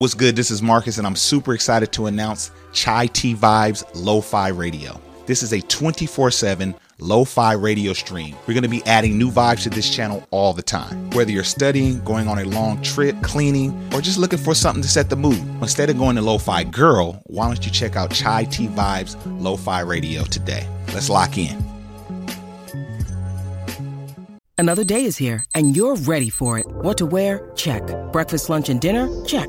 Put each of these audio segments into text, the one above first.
What's good? This is Marcus, and I'm super excited to announce Chai Tea Vibes Lo Fi Radio. This is a 24 7 lo fi radio stream. We're going to be adding new vibes to this channel all the time. Whether you're studying, going on a long trip, cleaning, or just looking for something to set the mood. Instead of going to Lo Fi Girl, why don't you check out Chai Tea Vibes Lo Fi Radio today? Let's lock in. Another day is here, and you're ready for it. What to wear? Check. Breakfast, lunch, and dinner? Check.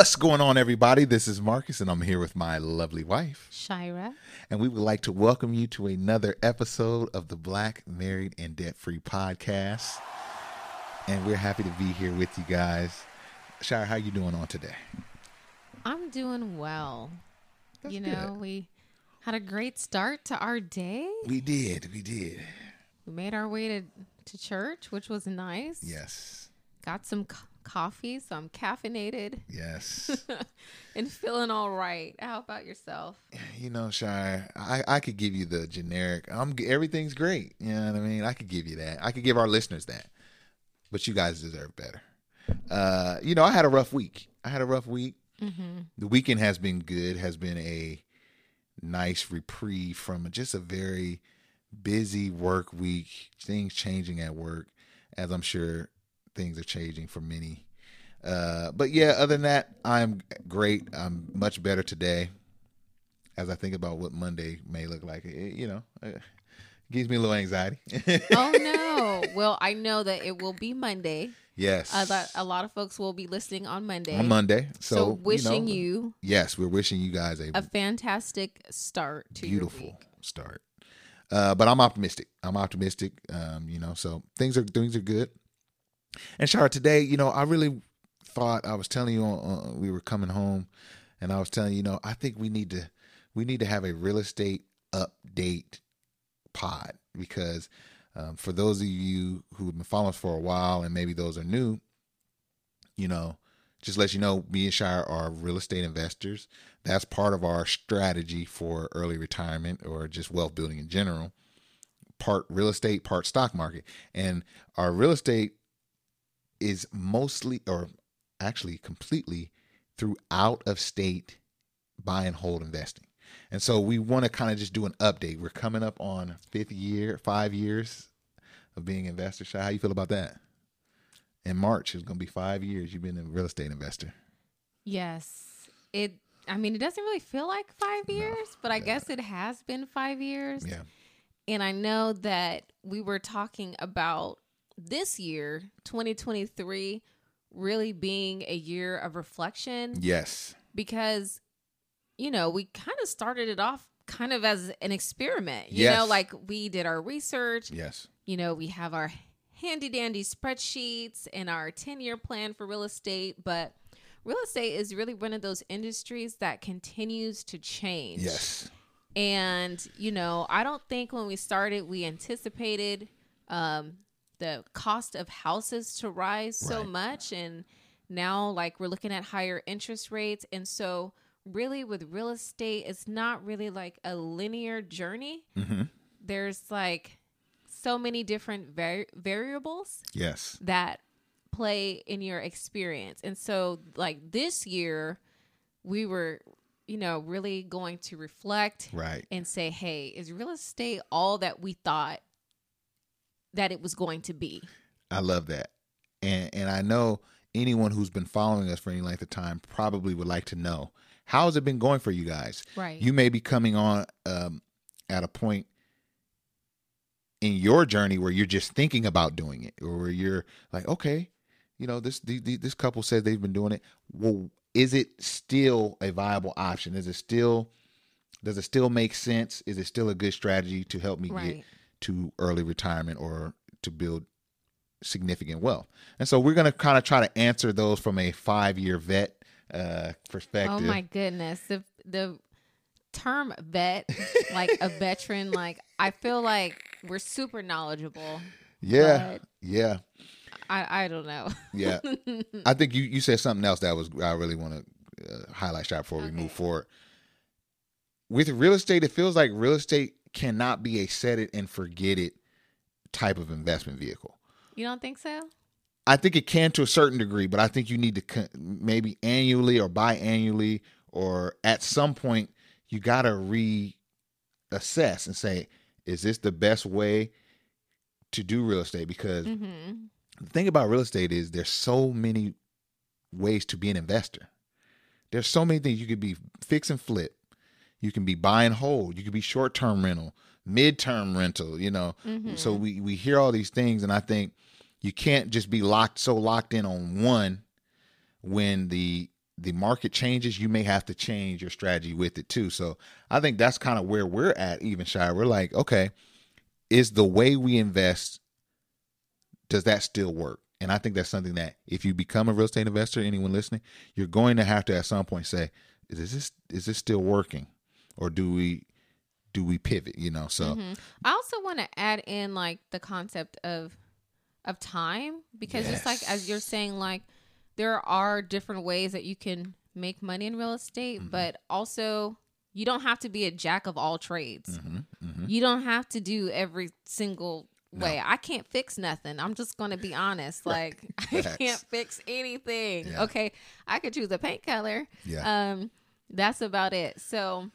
What's going on, everybody? This is Marcus, and I'm here with my lovely wife, Shira. And we would like to welcome you to another episode of the Black Married and Debt Free podcast. And we're happy to be here with you guys. Shira, how you doing on today? I'm doing well. That's you know, good. we had a great start to our day. We did, we did. We made our way to, to church, which was nice. Yes, Got some co- coffee, so I'm caffeinated yes. and feeling all right. How about yourself? you know, Shire, I, I could give you the generic. I'm everything's great. You know what I mean? I could give you that. I could give our listeners that. But you guys deserve better. Uh, you know, I had a rough week. I had a rough week. Mm-hmm. The weekend has been good. Has been a nice reprieve from just a very busy work week. Things changing at work, as I'm sure things are changing for many. Uh, but yeah, other than that, I'm great. I'm much better today. As I think about what Monday may look like, it, you know, it gives me a little anxiety. Oh, no. well, I know that it will be Monday. Yes, A lot, a lot of folks will be listening on Monday. on Monday. So, So, wishing know, you, yes, we're wishing you guys a a fantastic start to your beautiful start. Uh, but I'm optimistic. I'm optimistic. Um, you know, so things are things are good. And Shara, today, you know, I really thought I was telling you uh, we were coming home, and I was telling you, you know, I think we need to we need to have a real estate update pod because um, for those of you who have been following us for a while, and maybe those are new, you know, just let you know, me and Shire are real estate investors. That's part of our strategy for early retirement or just wealth building in general. Part real estate, part stock market. And our real estate is mostly or actually completely through out of state buy and hold investing. And so we want to kind of just do an update. We're coming up on fifth year, five years of being investor Shai, how you feel about that? In March, it's going to be five years you've been a real estate investor. Yes. It I mean it doesn't really feel like 5 years, but I guess it has been 5 years. Yeah. And I know that we were talking about this year, 2023, really being a year of reflection Yes. because you know, we kind of started it off kind of as an experiment. You know, like we did our research, Yes. you know, we have our handy dandy spreadsheets and our 10 year plan for real estate, but real estate is really one of those industries that continues to change. Yes. And, you know, I don't think when we started, we anticipated um, the cost of houses to rise so much. And now, like, we're looking at higher interest rates. And so, really, with real estate, it's not really like a linear journey. Mm-hmm. There's like so many different vari- variables Yes. that play in your experience. And so, like, this year, we were, you know, really going to reflect Right. and say, hey, is real estate all that we thought that it was going to be. I love that. And and I know anyone who's been following us for any length of time probably would like to know how has it been going for you guys? Right. You may be coming on um, at a point in your journey where you're just thinking about doing it, or where you're like, okay, you know, this the, the, this couple says they've been doing it. Well, is it still a viable option? Is it still does it still make sense? Is it still a good strategy to help me get to early retirement or to build significant wealth? And so we're going to kind of try to answer those from a five year vet uh, perspective. Oh my goodness. The the term vet, like a veteran, like I feel like we're super knowledgeable. yeah, yeah, I I don't know. yeah. I think you you said something else that was I really want to uh, highlight shot before we move forward. With real estate, it feels like real estate cannot be a set it and forget it type of investment vehicle. You don't think so? I think it can to a certain degree, but I think you need to maybe annually or biannually or at some point you got to reassess and say, is this the best way to do real estate? Because Mm-hmm. the thing about real estate is there's so many ways to be an investor. There's so many things you could be fix and flip. You can be buy and hold. You could be short term rental, mid term rental. You know, so we we hear all these things, and I think you can't just be locked so locked in on one. When the the market changes, you may have to change your strategy with it too. So I think that's kind of where we're at. Even shy, we're like, okay, is the way we invest does that still work? And I think that's something that if you become a real estate investor, anyone listening, you're going to have to at some point say, is this is this still working? Or do we do we pivot? You know, so Mm-hmm. I also want to add in like the concept of of time because just like as you're saying like there are different ways that you can make money in real estate, Mm-hmm. but also you don't have to be a jack of all trades. Mm-hmm. You don't have to do every single way. I can't fix nothing. I'm just to be honest. Like I can't fix anything. Yeah. Okay, I could choose a paint color. Yeah. Um that's about it. So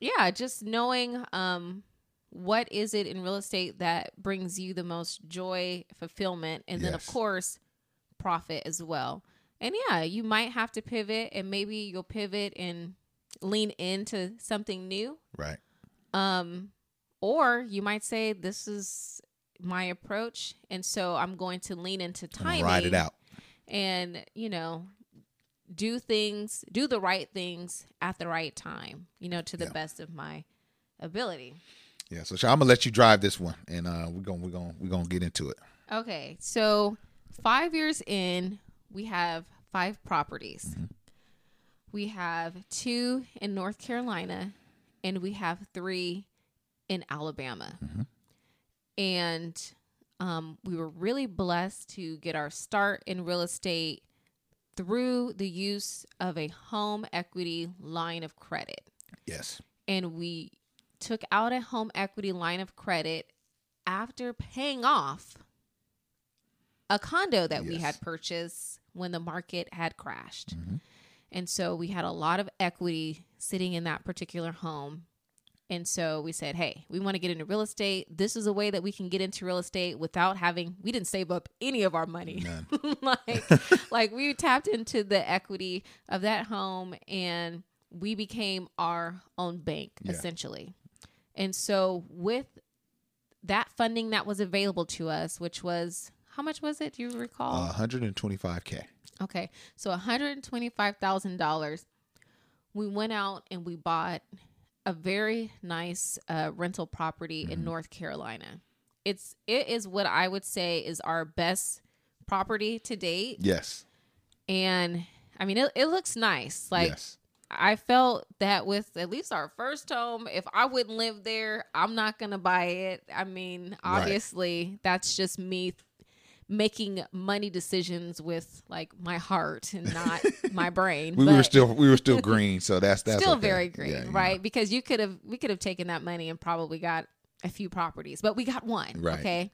yeah, just knowing um what is it in real estate that brings you the most joy, fulfillment, and then of course profit as well. And yeah, you might have to pivot and maybe you'll pivot and lean into something new. right. Um or you might say this is my approach and so I'm going to lean into I'm timing gonna ride it out. and you know do things do the right things at the right time you know to the Yeah. best of my ability Yeah. So I'm gonna let you drive this one and uh we're gonna we're gonna we're gonna get into it. okay so five years in we have five properties we have two in north carolina and we have three in alabama and um, we were really blessed to get our start in real estate through the use of a home equity line of credit. Yes. And we took out a home equity line of credit after paying off a condo that we had purchased when the market had crashed. Mm-hmm. And so we had a lot of equity sitting in that particular home. And so we said, hey, we want to get into real estate. This is a way that we can get into real estate without having, we didn't save up any of our money. Like, like we tapped into the equity of that home and we became our own bank Yeah. essentially. And so with that funding that was available to us, which was how much was it? Do you recall? Uh, 125k. Okay. So $125,000. We went out and we bought a very nice uh, rental property in North Carolina. It's it is what I would say is our best property to date Yes. and I mean it, it looks nice. Like yes. I felt that with at least our first home, if I wouldn't live there, I'm not going to buy it. I mean, obviously, that's just me th- making money decisions with like my heart and not my brain. We but were still we were still green, so that's that's still okay. very green, Yeah, right? Because you could have we could have taken that money and probably got a few properties, but we got one, Right. okay?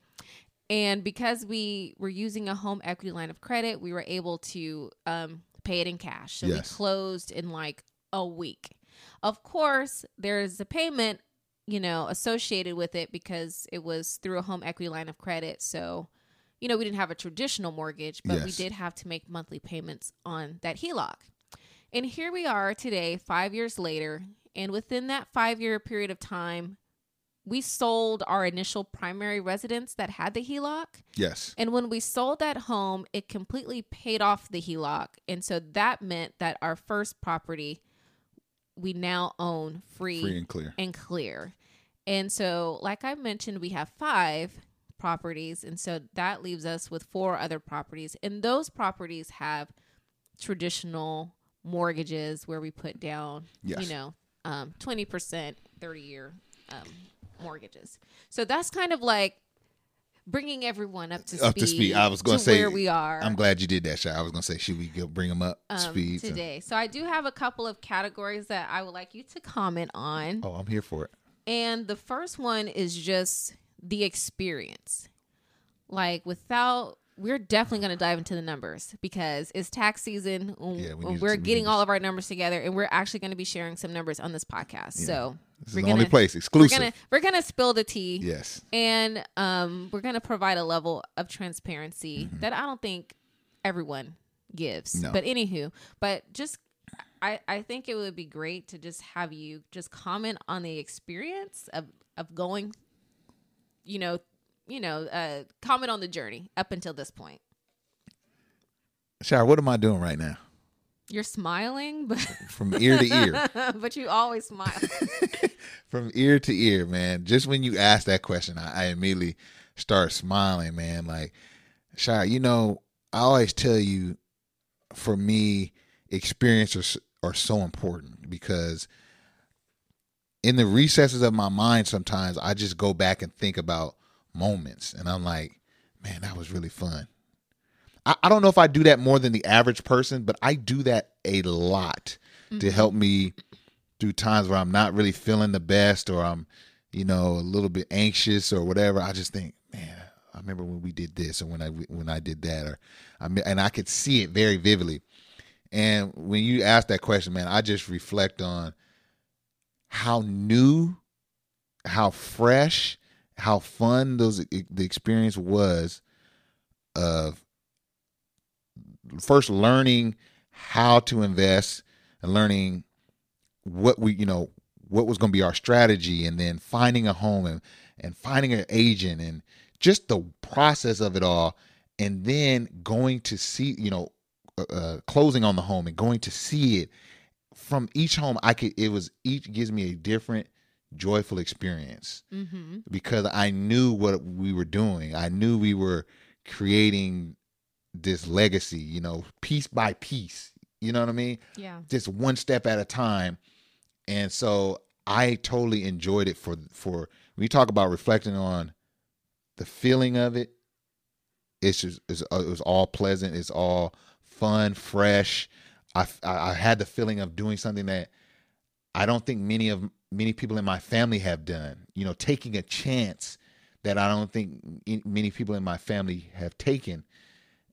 And because we were using a home equity line of credit, we were able to um, pay it in cash. So Yes. we closed in like a week. Of course, there's a payment, you know, associated with it because it was through a home equity line of credit. So, you know, we didn't have a traditional mortgage, but we did have to make monthly payments on that HELOC. And here we are today, five years later. And within that five year period of time, we sold our initial primary residence that had the HELOC. Yes. And when we sold that home, it completely paid off the HELOC. And so that meant that our first property we now own free, Free and clear. and clear. And so, like I mentioned, we have five properties. And so that leaves us with four other properties. And those properties have traditional mortgages where we put down, Yes. you know, um, 20%, 30 year um, mortgages. So that's kind of like bringing everyone up to speed. Up to speed. I was going to say where we are I'm glad you did that, Shy. I was going to say, should we go bring them up um, speed? Today. So I do have a couple of categories that I would like you to comment on. Oh, I'm here for it. And the first one is just the experience. Like without we're definitely going to dive into the numbers because it's tax season. Yeah, we we're to- getting all of our numbers together, and we're actually going to be sharing some numbers on this podcast. So This we're is the gonna, only place We're exclusive. gonna we're gonna spill the tea. Yes. and um, we're gonna provide a level of transparency Mm-hmm. that I don't think everyone gives. No. But anywho, but just I I think it would be great to just have you just comment on the experience of of going, you know, you know, uh, comment on the journey up until this point. Shy, what am I doing right now? You're smiling, but From ear to ear. but you always smile. From ear to ear, man. Just when you ask that question, I, I immediately start smiling, man. Like, Shy, you know, I always tell you, for me, experiences are, are so important because in the recesses of my mind, sometimes I just go back and think about moments, and I'm like, man, that was really fun. I, I don't know if I do that more than the average person, but I do that a lot to mm-hmm. help me through times where I'm not really feeling the best or I'm, you know, a little bit anxious or whatever. I just think, man, I remember when we did this or when I when I did that or I mean, and I could see it very vividly. And when you ask that question, man, I just reflect on how new, how fresh, how fun those the experience was of first learning how to invest and learning what we you know what was going to be our strategy and then finding a home and and finding an agent and just the process of it all and then going to see you know uh, uh, closing on the home and going to see it from each home i could it was each gives me a different joyful experience mm-hmm. because i knew what we were doing i knew we were creating this legacy you know piece by piece you know what i mean? Yeah. just one step at a time. And so i totally enjoyed it for for when you talk about reflecting on the feeling of it it's just it's, uh, it was all pleasant it's all fun fresh. I, I i had the feeling of doing something that i don't think many of many people in my family have done you know taking a chance that i don't think in- many people in my family have taken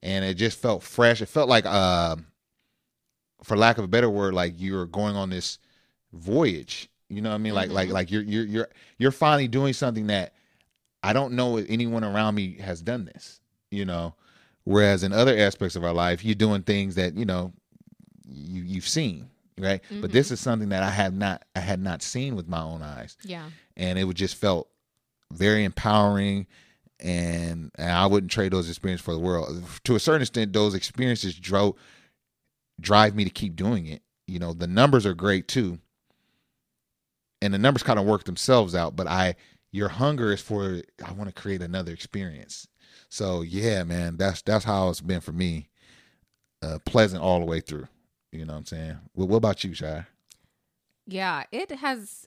and it just felt fresh it felt like um for lack of a better word, like you're going on this voyage. You know what I mean? Like like like you're you're you're you're finally doing something that I don't know if anyone around me has done this. You know, whereas in other aspects of our life, you're doing things that you know you you've seen, right? But this is something that I have not I had not seen with my own eyes, Yeah. and it would just felt very empowering. And, and I wouldn't trade those experiences for the world. To a certain extent, those experiences drove drive me to keep doing it. You know, the numbers are great too. And the numbers kind of work themselves out, but I your hunger is for I want to create another experience. So yeah, man, that's that's how it's been for me. Uh pleasant all the way through. You know what I'm saying? Well, what about you, Shy? Yeah. It has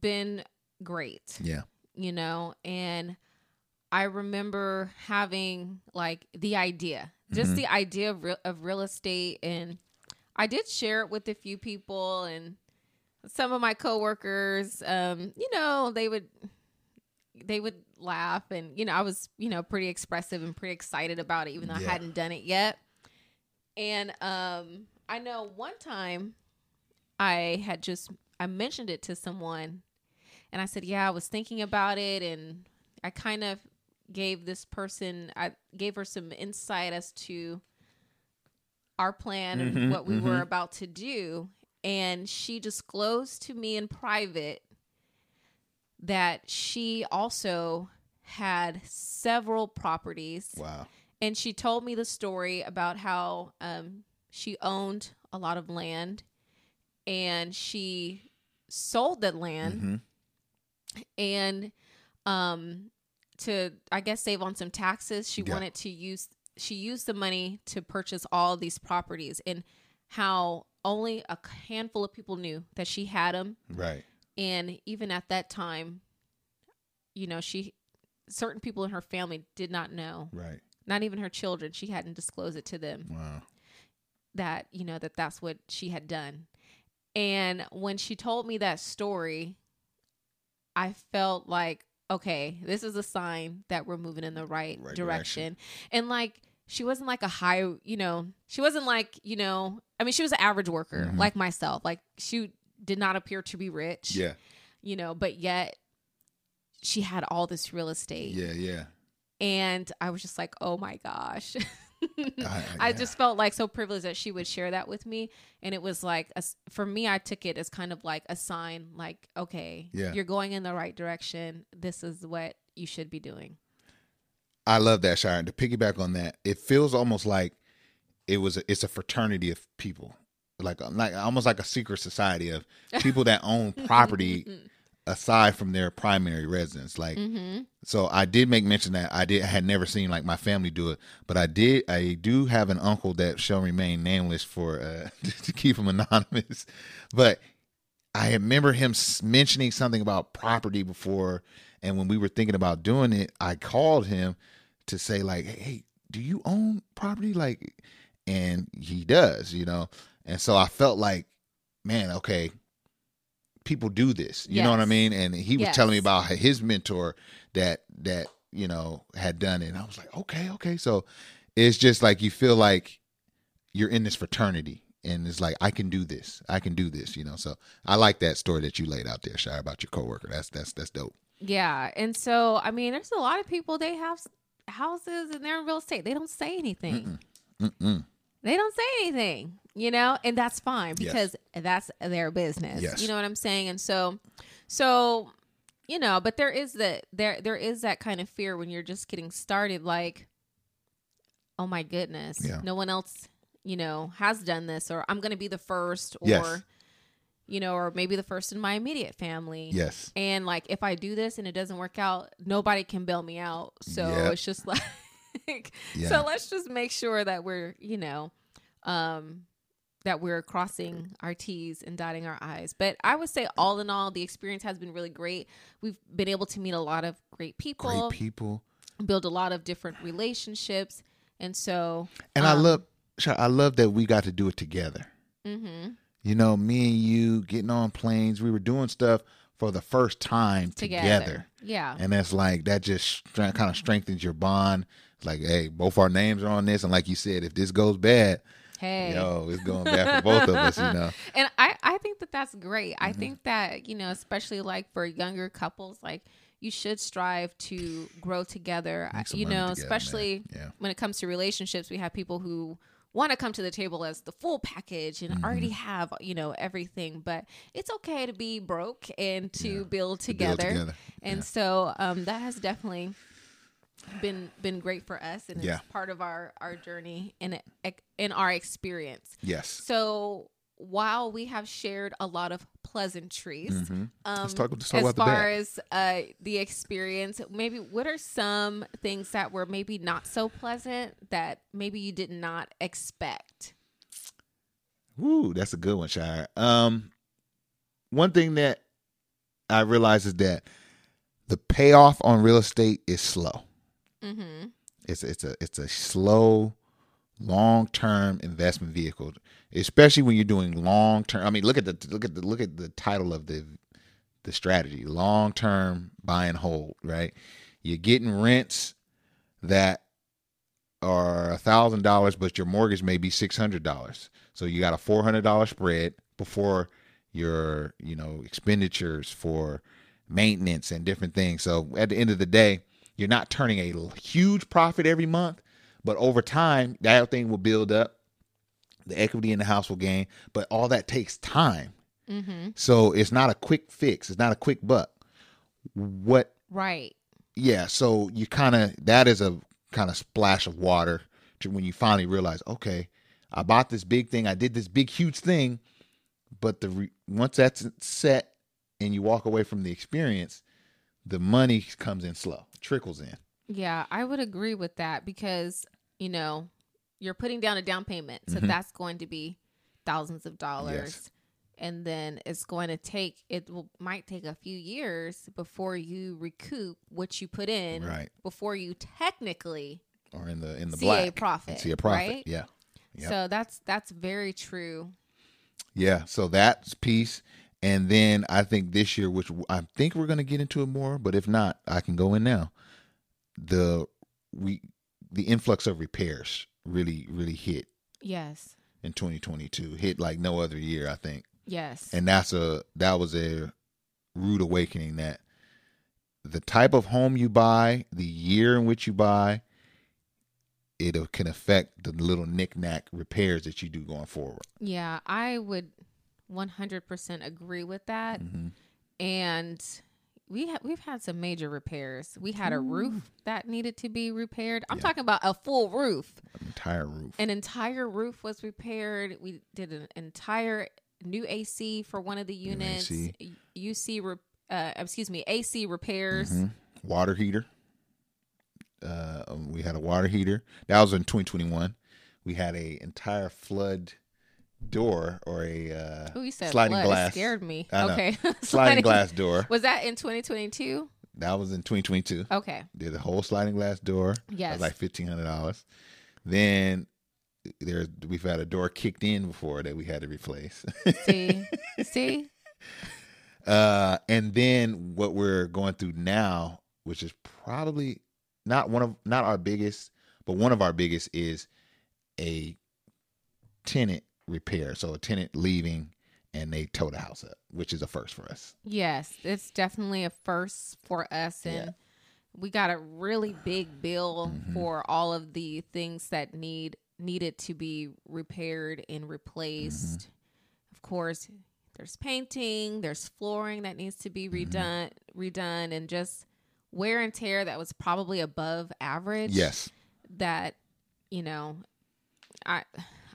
been great. Yeah. you know and i remember having like the idea just Mm-hmm. the idea of real, of real estate and i did share it with a few people and some of my coworkers um you know they would they would laugh and you know i was you know pretty expressive and pretty excited about it even though Yeah. i hadn't done it yet and um i know one time i had just i mentioned it to someone And I said, "Yeah, I was thinking about it and I kind of gave this person I gave her some insight as to our plan Mm-hmm, and what we were about to do and she disclosed to me in private that she also had several properties Wow. and she told me the story about how um, she owned a lot of land and she sold that land Mm-hmm. and um to i guess save on some taxes she Yeah. wanted to use she used the money to purchase all these properties and how only a handful of people knew that she had them Right. and even at that time you know she certain people in her family did not know Right. not even her children she hadn't disclosed it to them Wow. that you know that that's what she had done and when she told me that story i felt like okay this is a sign that we're moving in the right, Right direction. and like she wasn't like a high you know she wasn't like you know i mean she was an average worker Mhm. like myself like she did not appear to be rich Yeah. you know but yet she had all this real estate Yeah. Yeah. and i was just like oh my gosh I- I yeah. just felt like so privileged that she would share that with me, and it was like a for me, I took it as kind of like a sign, like okay, Yeah. you're going in the right direction. This is what you should be doing. I love that, Sharon. To piggyback on that, it feels almost like it was. A, it's a fraternity of people, like like almost like a secret society of people that own property mm-hmm. Aside from their primary residence. Like, Mm-hmm. so I did make mention that I did I had never seen like my family do it, but I did. I do have an uncle that shall remain nameless for uh, to keep him anonymous, but I remember him mentioning something about property before, and when we were thinking about doing it, I called him to say like, "Hey, do you own property?" Like, and he does, you know. And so I felt like, man, okay, people do this, you know what I mean? And he was telling me about his mentor that that you know had done it, and I was like, okay, okay. So it's just like you feel like you're in this fraternity and it's like I can do this. I can do this, you know. So I like that story that you laid out there, Shire, about your coworker. That's that's that's dope. Yeah, and so I mean, there's a lot of people they have houses and they're in real estate. They don't say anything. Mm-mm. They don't say anything, you know, and that's fine Yes. because that's their business. Yes. You know what I'm saying? And so, so, you know, but there is that there there is that kind of fear when you're just getting started. Like, oh my goodness, Yeah. no one else, you know, has done this, or I'm going to be the first, or Yes. you know, or maybe the first in my immediate family. Yes. And like, if I do this and it doesn't work out, nobody can bail me out. So Yep. it's just like, Yeah. so let's just make sure that we're, you know, um, that we're crossing our T's and dotting our I's. But I would say, all in all, the experience has been really great. We've been able to meet a lot of great people, Great people. build a lot of different relationships, and so, And I um, love I love that we got to do it together. hmm You know, me and you getting on planes, we were doing stuff for the first time together. together. yeah, And that's like that just kind of strengthens your bond. Like, hey, both our names are on this, and like you said, if this goes bad, hey, yo, it's going bad for both of us. You know, and I, I think that that's great. Mm-hmm. I think that, you know, especially like for younger couples, like you should strive to grow together. You know, together, especially Yeah. when it comes to relationships, we have people who want to come to the table as the full package and Mm-hmm. already have, you know, everything, but it's okay to be broke and to Yeah, build to build together. together. And Yeah. so um, that has definitely been been great for us and Yeah. it's part of our our journey and in our experience. yes. So while we have shared a lot of pleasantries, Mhm. um, Let's talk- as far as uh, the experience, maybe what are some things that were maybe not so pleasant that maybe you did not expect? Ooh, that's a good one, Shire. Um, one thing that I realize is that the payoff on real estate is slow. Mm-hmm. It's it's a it's a slow, long term investment vehicle, especially when you're doing long term. I mean, look at the look at the look at the title of the the strategy: long term buy and hold. Right, you're getting rents that are a thousand dollars, but your mortgage may be six hundred dollars. So you got a four hundred dollar spread before your you know expenditures for maintenance and different things. So at the end of the day, you're not turning a huge profit every month, but over time, that thing will build up. The equity in the house will gain, but all that takes time. Mm-hmm. So it's not a quick fix. It's not a quick buck. What Right. yeah so you kind of that is a kind of splash of water to when you finally realize okay i bought this big thing i did this big huge thing but the re- once that's set and you walk away from the experience the money comes in slow trickles in Yeah, I would agree with that because, you know, you're putting down a down payment. So Mm-hmm. that's going to be thousands of dollars. And then it's going to take it will might take a few years before you recoup what you put in Right. before you technically or in the in the See black a profit, see a profit right? yeah Yep. So that's that's very true. Yeah, so that's piece. And then I think this year, which I think we're going to get into it more, but if not, I can go in now. The we the influx of repairs really really hit Yes. in 2022. Hit like no other year, I think. Yes. And that's a that was a rude awakening that the type of home you buy, the year in which you buy, it uh, can affect the little knick-knack repairs that you do going forward. Yeah, I would 100% agree with that. Mm-hmm. And we ha- we've had some major repairs. We had a roof that needed to be repaired. I'm talking about a full roof. Entire roof. An entire roof was repaired. We did an entire new AC for one of the units. AC. UC re- uh, excuse me, AC repairs. Mhm. Water heater. Uh, um, we had a water heater. That was in 2021. We had a entire flood door or a uh, Oh, you said sliding flood. It glass. scared me. Okay. sliding glass door. Was that in 2022? That was in 2022. Okay. Did a whole sliding glass door. That Yes. was like fifteen hundred dollars. Then there we've had a door kicked in before that we had to replace. See? See? Uh, and then what we're going through now, which is probably not one of not our biggest, but one of our biggest is a tenant repair. So a tenant leaving and they tow the house up, which is a first for us. Yes, it's definitely a first for us, and Yeah. we got a really big bill Mm-hmm. for all of the things that need needed to be repaired and replaced. Mm-hmm. Of course, there's painting, there's flooring that needs to be Mm-hmm. redone, redone, and just wear and tear that was probably above average. Yes. that you know, I.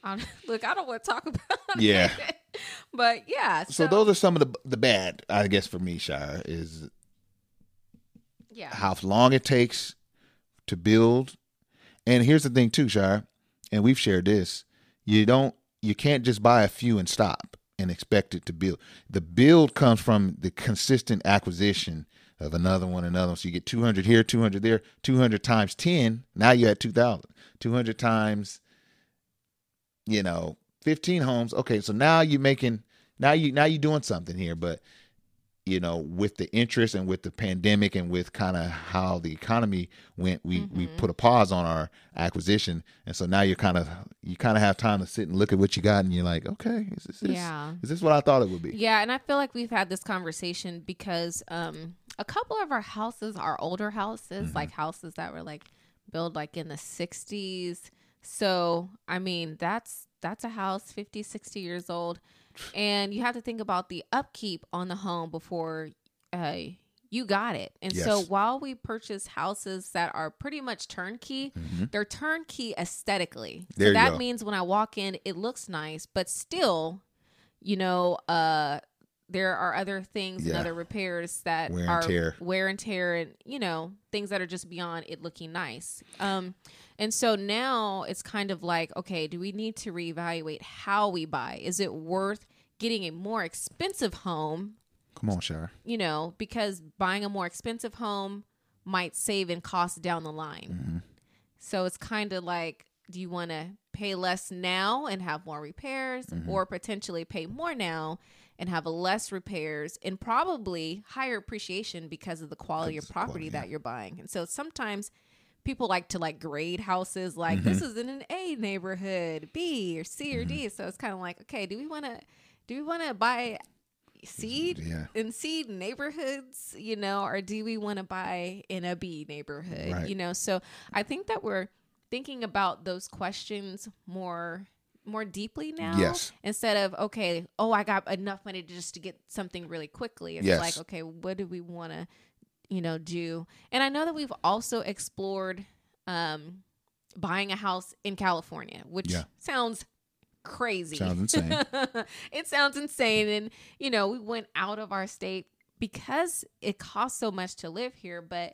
I look, I don't want to talk about Yeah. it, but yeah. So those are some of the the bad, I guess, for me, Shire, is yeah, how long it takes to build. And here's the thing too, Shire, and we've shared this. You don't you can't just buy a few and stop and expect it to build. The build comes from the consistent acquisition of another one, another one. So you get 200 here, 200 there, 200 times 10. Now you're at 2,000. 200 times, you know, 15 homes. Okay, so now you're making, now you now you're doing something here. But you know, with the interest and with the pandemic and with kind of how the economy went, we we Mm-hmm. put a pause on our acquisition, and so now you're kind of you kind of have time to sit and look at what you got, and you're like, okay, is this, is, Yeah. is this what I thought it would be? Yeah, and I feel like we've had this conversation because um a couple of our houses are older houses, Mm-hmm. like houses that were like built like in the 60s. So, I mean, that's that's a house 50, 60 years old. And you have to think about the upkeep on the home before uh you got it. And so while we purchase houses that are pretty much turnkey, they're turnkey aesthetically. Mm-hmm. There so that means when I walk in, it looks nice, but still, you know, uh there are other things and other repairs that Wear are tear. wear and tear and you know things that are just beyond it looking nice um and so now it's kind of like okay do we need to reevaluate how we buy is it worth getting a more expensive home Come on, Shire. you know because buying a more expensive home might save in cost down the line Mm-hmm. so it's kind of like do you want to pay less now and have more repairs Mm-hmm. or potentially pay more now and have less repairs and probably higher appreciation because of the quality of of property quality, that you're buying. And so sometimes people like to like grade houses Mm-hmm. like this is in an A neighborhood, B or C or D. So it's kind of like, okay, do we want to do we want to buy seed Yeah. in seed neighborhoods, you know, or do we want to buy in a B neighborhood? Right. You know, so I think that we're thinking about those questions more more deeply now. Yes. Instead of, okay, oh, I got enough money to just to get something really quickly. It's Yes. like, okay, what do we want to, you know, do? And I know that we've also explored um buying a house in California, which Yeah. sounds crazy. Sounds insane. it sounds insane. And, you know, we went out of our state because it costs so much to live here. But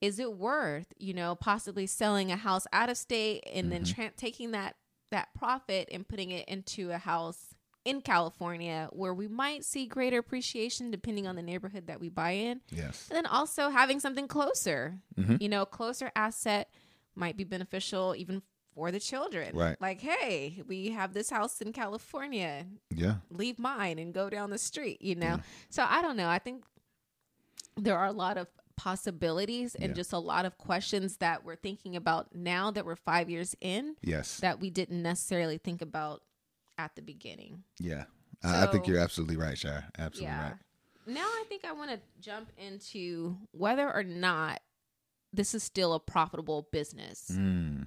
is it worth, you know, possibly selling a house out of state and then Mm-hmm. tra- taking that that profit and putting it into a house in California where we might see greater appreciation depending on the neighborhood that we buy in? Yes. And then also having something closer, Mhm. you know, closer asset might be beneficial even for the children. Right. Like, hey, we have this house in California. Yeah. Leave mine and go down the street, you know? So I don't know. I think there are a lot of possibilities and Yeah. just a lot of questions that we're thinking about now that we're five years in Yes. that we didn't necessarily think about at the beginning. yeah. I, I think you're absolutely right, Shire. Absolutely yeah. right. Now I think I want to jump into whether or not this is still a profitable business. Mm.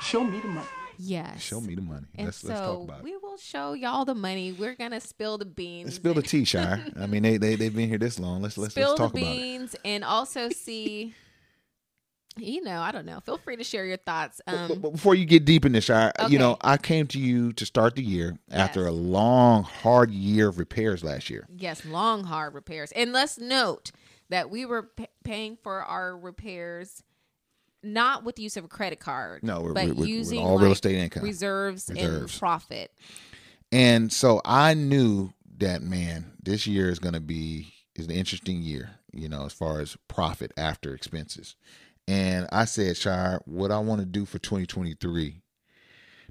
Show me the money. Yes. Show me the money. And Let's so let's talk about it. we will show y'all the money. We're gonna spill the beans. Let's spill the tea, Shire. I mean, they they they've been here this long. Let's let's spill let's talk the about it. beans and also see. You know, I don't know. Feel free to share your thoughts. Um, But, but before you get deep in this, Shire, you know, I came to you to start the year after a long, hard year of repairs last year. Yes, long hard repairs. And let's note that we were p- paying for our repairs not with the use of a credit card. No, we're- but we're- we're- we're using all real estate income. reserves, Reserves. and profit. And so I knew that man, this year is going to be is an interesting year, you know, as far as profit after expenses. And I said, Shire, what I want to do for 2023,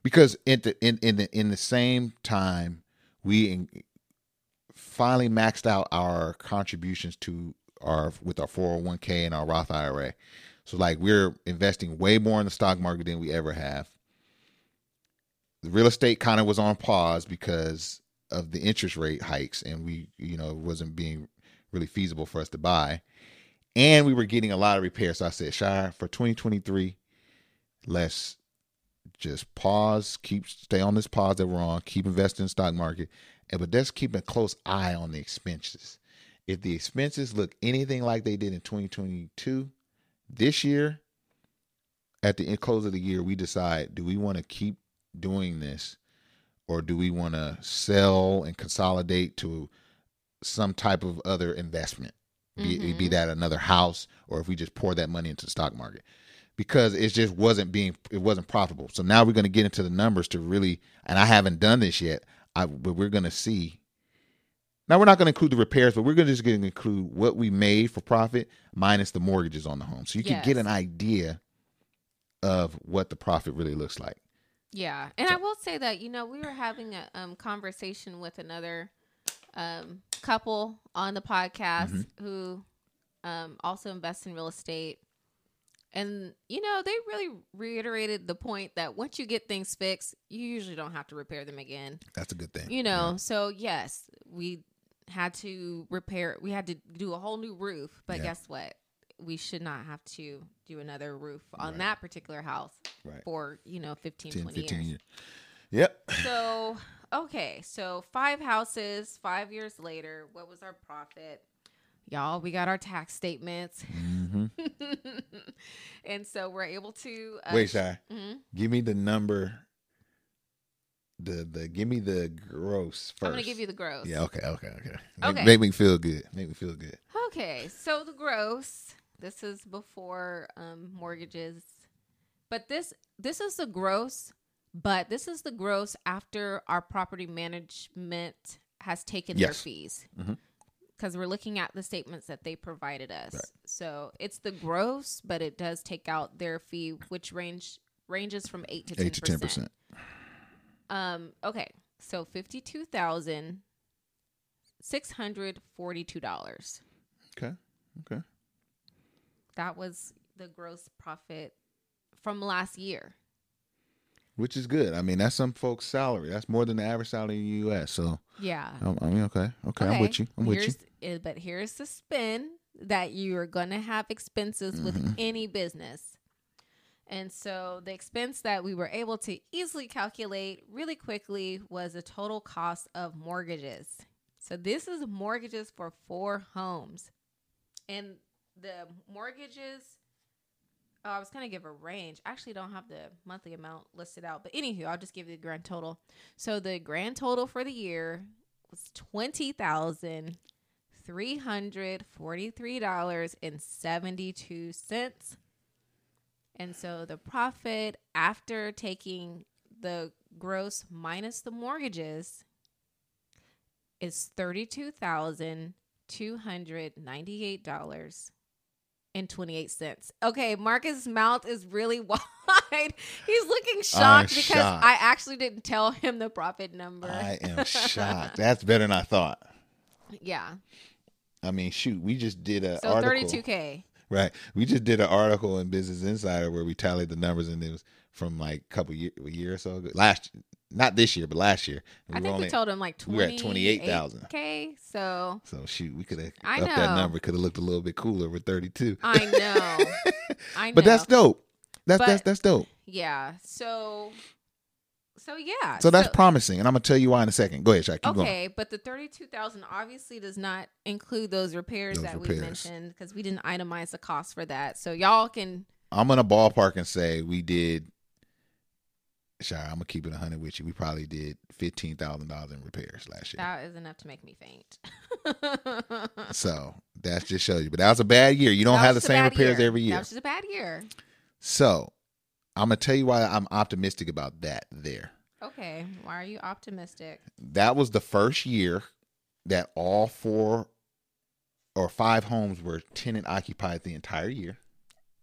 because in the in in the in the same time we in, finally maxed out our contributions to our with our 401k and our Roth IRA. So like we're investing way more in the stock market than we ever have the real estate kind of was on pause because of the interest rate hikes and we you know it wasn't being really feasible for us to buy and we were getting a lot of repairs. So i said shire for 2023 let's just pause keep stay on this pause that we're on keep investing in stock market and but let's keep a close eye on the expenses. If the expenses look anything like they did in 2022 this year at the end close of the year we decide do we want to keep doing this or do we want to sell and consolidate to some type of other investment be, be that another house or if we just pour that money into the stock market. Because it just wasn't being it wasn't profitable. So now we're going to get into the numbers to really and i haven't done this yet I, but we're going to see. Now we're not going to include the repairs but we're going to just going to include what we made for profit minus the mortgages on the home. So you can get an idea of what the profit really looks like. Yeah, and I will say that you know we were having a um, conversation with another um, couple on the podcast Mm-hmm. who um, also invest in real estate, and you know they really reiterated the point that once you get things fixed, you usually don't have to repair them again. that's a good thing You know, so yes, we had to repair. We had to do a whole new roof, but Yeah. guess what? We should not have to do another roof on Right. that particular house Right. for you know 15, 10 20 15 years. years yep So, okay, so five houses, five years later, what was our profit? Y'all, we got our tax statements. hmm and so we're able to. Uh, wait shy mhm. give me the number the the give me the gross first I'm to give you the gross. yeah okay okay okay make, Okay. make me feel good make me feel good Okay, so the gross. This is before um, mortgages, but this this is the gross. But this is the gross after our property management has taken their Yes. fees. Mhm. Because we're looking at the statements that they provided us. So it's the gross, but it does take out their fee, which range ranges from eight to ten eight to ten percent Um. Okay. So fifty two thousand six hundred forty two dollars. okay okay That was the gross profit from last year. Which is good. I mean, that's some folks' salary. That's more than the average salary in the U.S. So, Yeah. um, I mean, okay, okay, I'm with you. I'm with you. here's, you. But here's the spin that you are going to have expenses Mm-hmm. with any business. And so the expense that we were able to easily calculate really quickly was the total cost of mortgages. So this is mortgages for four homes. And the mortgages, oh, I was to give a range. I actually don't have the monthly amount listed out. But anywho, I'll just give you the grand total. So the grand total for the year was twenty thousand three hundred forty-three dollars and seventy-two cents. And so the profit after taking the gross minus the mortgages is thirty-two thousand two hundred ninety-eight dollars and twenty-eight cents. Okay, Marcus' mouth is really wide. He's looking shocked because shocked. I actually didn't tell him the profit number. I am shocked. That's better than I thought. yeah. I mean, shoot, we just did a So article. thirty-two k. Right. We just did an article in Business Insider where we tallied the numbers, and it was from like a couple year, a year or so ago. Last, not this year, but last year. I think only- we told him like 20, we twenty. were at 28,000. Okay, so So shoot, we could have I upped that number. Could have looked a little bit cooler with thirty-two. I know. I know. But that's dope. That's But- that's that's dope. yeah. So, so yeah. So that's promising, and I'm gonna tell you why in a second. Go ahead, Shaq. Keep going. okay. But the thirty-two thousand obviously does not include those repairs Those that we mentioned because we didn't itemize the cost for that. So y'all can. I'm gonna ballpark and say we did. Sure, I'm gonna keep it 100 with you. We probably did fifteen thousand dollars in repairs last year. That is enough to make me faint. So that just shows you. But that was a bad year. You don't That have the was just a same repairs year. every year. That was just a bad year. So I'm gonna tell you why I'm optimistic about that. There, Okay. Why are you optimistic? that was the first year that all four or five homes were tenant occupied the entire year.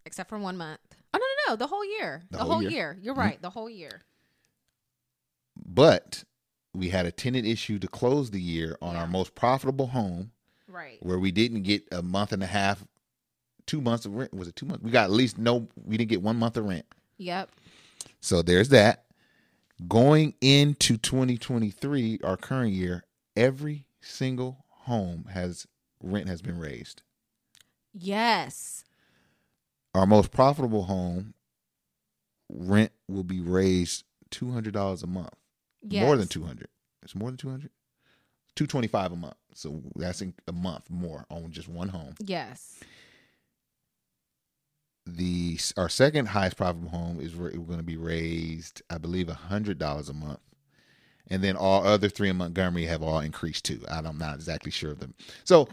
Except for one month. Oh no no no! The whole year. The The, whole year. year. You're Mhm. right. The whole year. But we had a tenant issue to close the year on Yeah. our most profitable home, Right. where we didn't get a month and a half, two months of rent. Was it two months? We got at least no. We didn't get one month of rent. Yep. So there's that. Going into 2023, our current year, every single home has rent has been raised. Yes. Our most profitable home rent will be raised two hundred dollars a month. Yes. More than two hundred. It's more than two hundred. Two twenty five a month. So that's in- a month more on just one home. Yes. The our second highest profitable home is going to be raised, I believe, hundred dollars a month, and then all other three in Montgomery have all increased too. I'm not exactly sure of them. So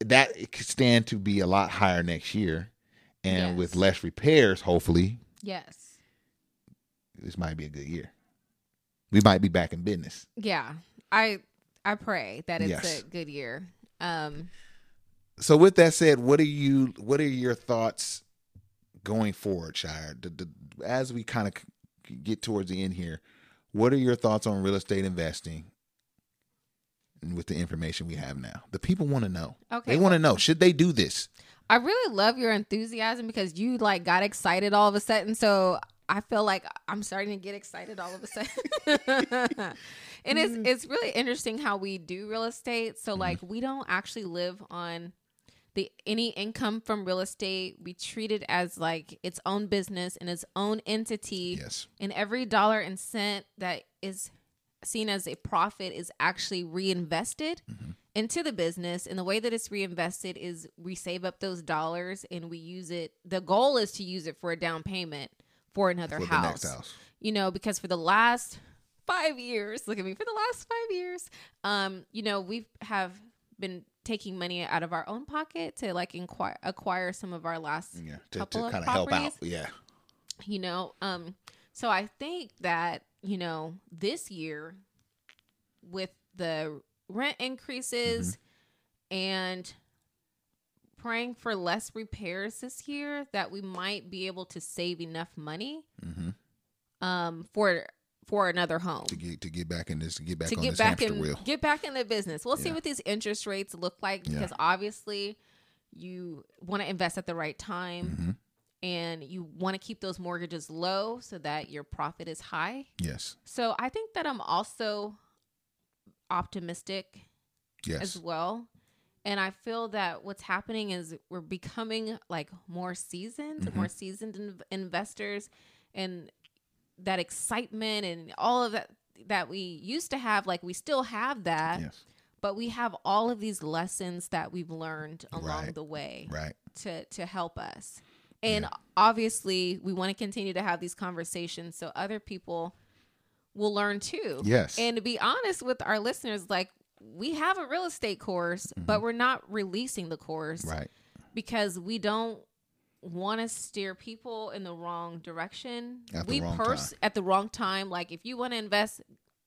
that could stand to be a lot higher next year, and Yes. with less repairs, hopefully, Yes. this might be a good year. We might be back in business. Yeah. I I pray that it's Yes. a good year. Um So with that said, what are you what are your thoughts going forward, Shire? The, the, as we kind of c- get towards the end here, what are your thoughts on real estate investing with the information we have now? The people want to know. Okay, They want to know, should they do this? I really love your enthusiasm because you like got excited all of a sudden. So I feel like I'm starting to get excited all of a sudden. and it's mm. it's really interesting how we do real estate. So like mm-hmm. we don't actually live on the any income from real estate. We treat it as like its own business and its own entity. Yes. And every dollar and cent that is seen as a profit is actually reinvested mm-hmm. into the business. And the way that it's reinvested is we save up those dollars and we use it. The goal is to use it for a down payment for another For house. house. You know, because for the last five years, look at me, for the last five years, um, you know, we have been taking money out of our own pocket to like inquire, acquire some of our last Yeah. To, to couple of kind of help out. Yeah. you know um so i think that you know this year with the rent increases and praying for less repairs this year that we might be able to save enough money um for for another home To get to get back in this, to get back to get back in wheel. get back in the business. We'll see what these interest rates look like Yeah. because obviously you want to invest at the right time. Mm-hmm. and you want to keep those mortgages low so that your profit is high. Yes. So I think that I'm also optimistic Yes. as well. And I feel that what's happening is we're becoming like more seasoned, Mm-hmm. more seasoned in- investors, and that excitement and all of that that we used to have, like we still have that, yes. but we have all of these lessons that we've learned along Right. the way Right. to to help us. And obviously, we want to continue to have these conversations so other people will learn too. Yes. And to be honest with our listeners, like we have a real estate course, but we're not releasing the course Mm-hmm. Right. because we don't want to steer people in the wrong direction. At we pers- at the wrong time. Like if you want to invest,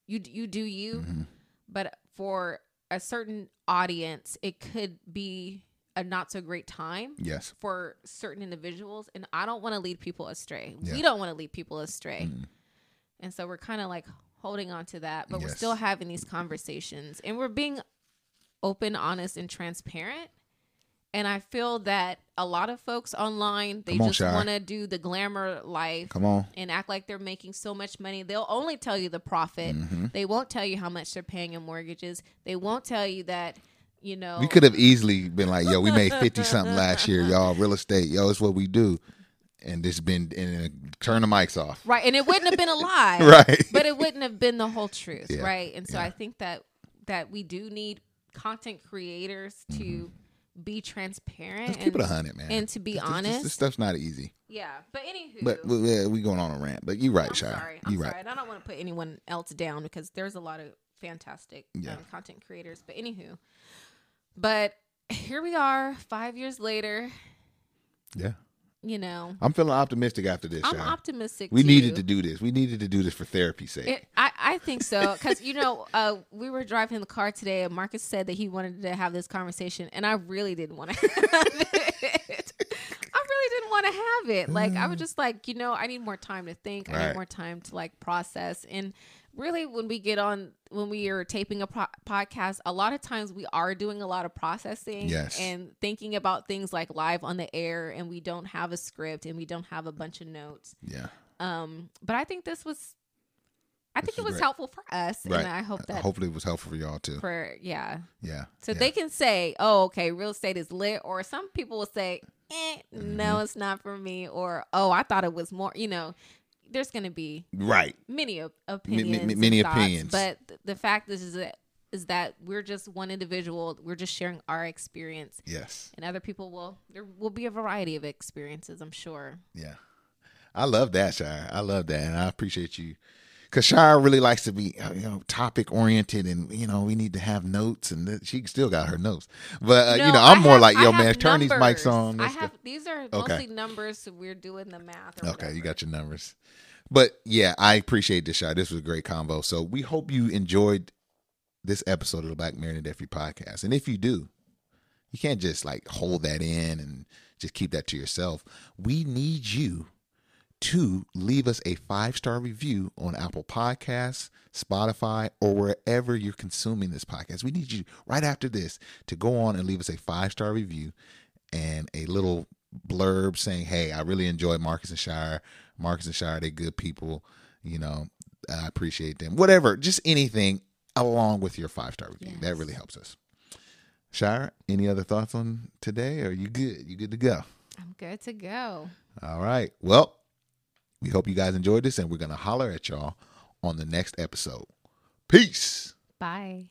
you you do you. Mm-hmm. But for a certain audience, it could be a not so great time Yes. for certain individuals and I don't want to lead people astray. Yeah. We don't want to lead people astray. And so we're kind of like holding on to that, but we're still having these conversations and we're being open, honest and transparent. And I feel that a lot of folks online, they on, just want to do the glamour life Come on. and act like they're making so much money. They'll only tell you the profit. Mm-hmm. They won't tell you how much they're paying in mortgages. They won't tell you that, you know, We could have easily been like, yo, we made 50 something last year, y'all. Real estate, yo, it's what we do. And this been, and turn the mics off. Right. And it wouldn't have been a lie. Right. But it wouldn't have been the whole truth. Yeah, Right. And so yeah. I think that that we do need content creators to be transparent Mm-hmm. Let's and, keep it a hundred, man. and to be This- this- honest. This, stuff's not easy. yeah. But anywho. But we, we going on a rant. But you're right, Shire. sorry. I'm You sorry. right. And I don't want to put anyone else down because there's a lot of fantastic Yeah. um, content creators. But anywho. But here we are, five years later. Yeah. You know, I'm feeling optimistic after this, I'm Shire. optimistic. we too. needed to do this. We needed to do this for therapy's sake. It, I, I think so because you know uh, we were driving in the car today and Marcus said that he wanted to have this conversation and I really didn't want to have it. I really didn't want to have it. Like I was just like you know I need more time to think. I Right. need more time to like process and really when we get on when we are taping a po- podcast a lot of times we are doing a lot of processing Yes. and thinking about things like live on the air and we don't have a script and we don't have a bunch of notes yeah. um, but I think this was, I think it was great. helpful for us, Right. and I hope that Hopefully it was helpful for y'all too. for yeah, yeah. so yeah. they can say, oh, okay, real estate is lit, or some people will say, eh, Mm-hmm. no, it's not for me, or oh, I thought it was more. You know, there's going to be Right. many op- m- opinions, many thoughts, opinions. but th- the fact is, is that is that we're just one individual. We're just sharing our experience, Yes. and other people will. There will be a variety of experiences, I'm sure. Yeah. I love that, Shire. I love that. And I appreciate you. Because Shire really likes to be, uh, you know, topic oriented and, you know, we need to have notes. And th- she still got her notes. But, uh, you know, I'm more have- like, yo, have man, turn these mics on. I Let's go. have these are Okay. mostly numbers, so we're doing the math. Okay, you got your numbers. But yeah, I appreciate this shot. This was a great combo. So we hope you enjoyed this episode of the Black Married and Debt podcast. And if you do, you can't just like hold that in and just keep that to yourself. We need you to leave us a five star review on Apple Podcasts, Spotify, or wherever you're consuming this podcast. We need you right after this to go on and leave us a five star review and a little blurb saying, "Hey, I really enjoy Marcus and Shire. Marcus and Shire, they good people. You know, I appreciate them. Whatever, just anything along with your five star review. That really helps us." Shire, any other thoughts on today? Are you good? You good to go? I'm good to go. All right. Well, we hope you guys enjoyed this, and we're gonna holler at y'all on the next episode. Peace. Bye.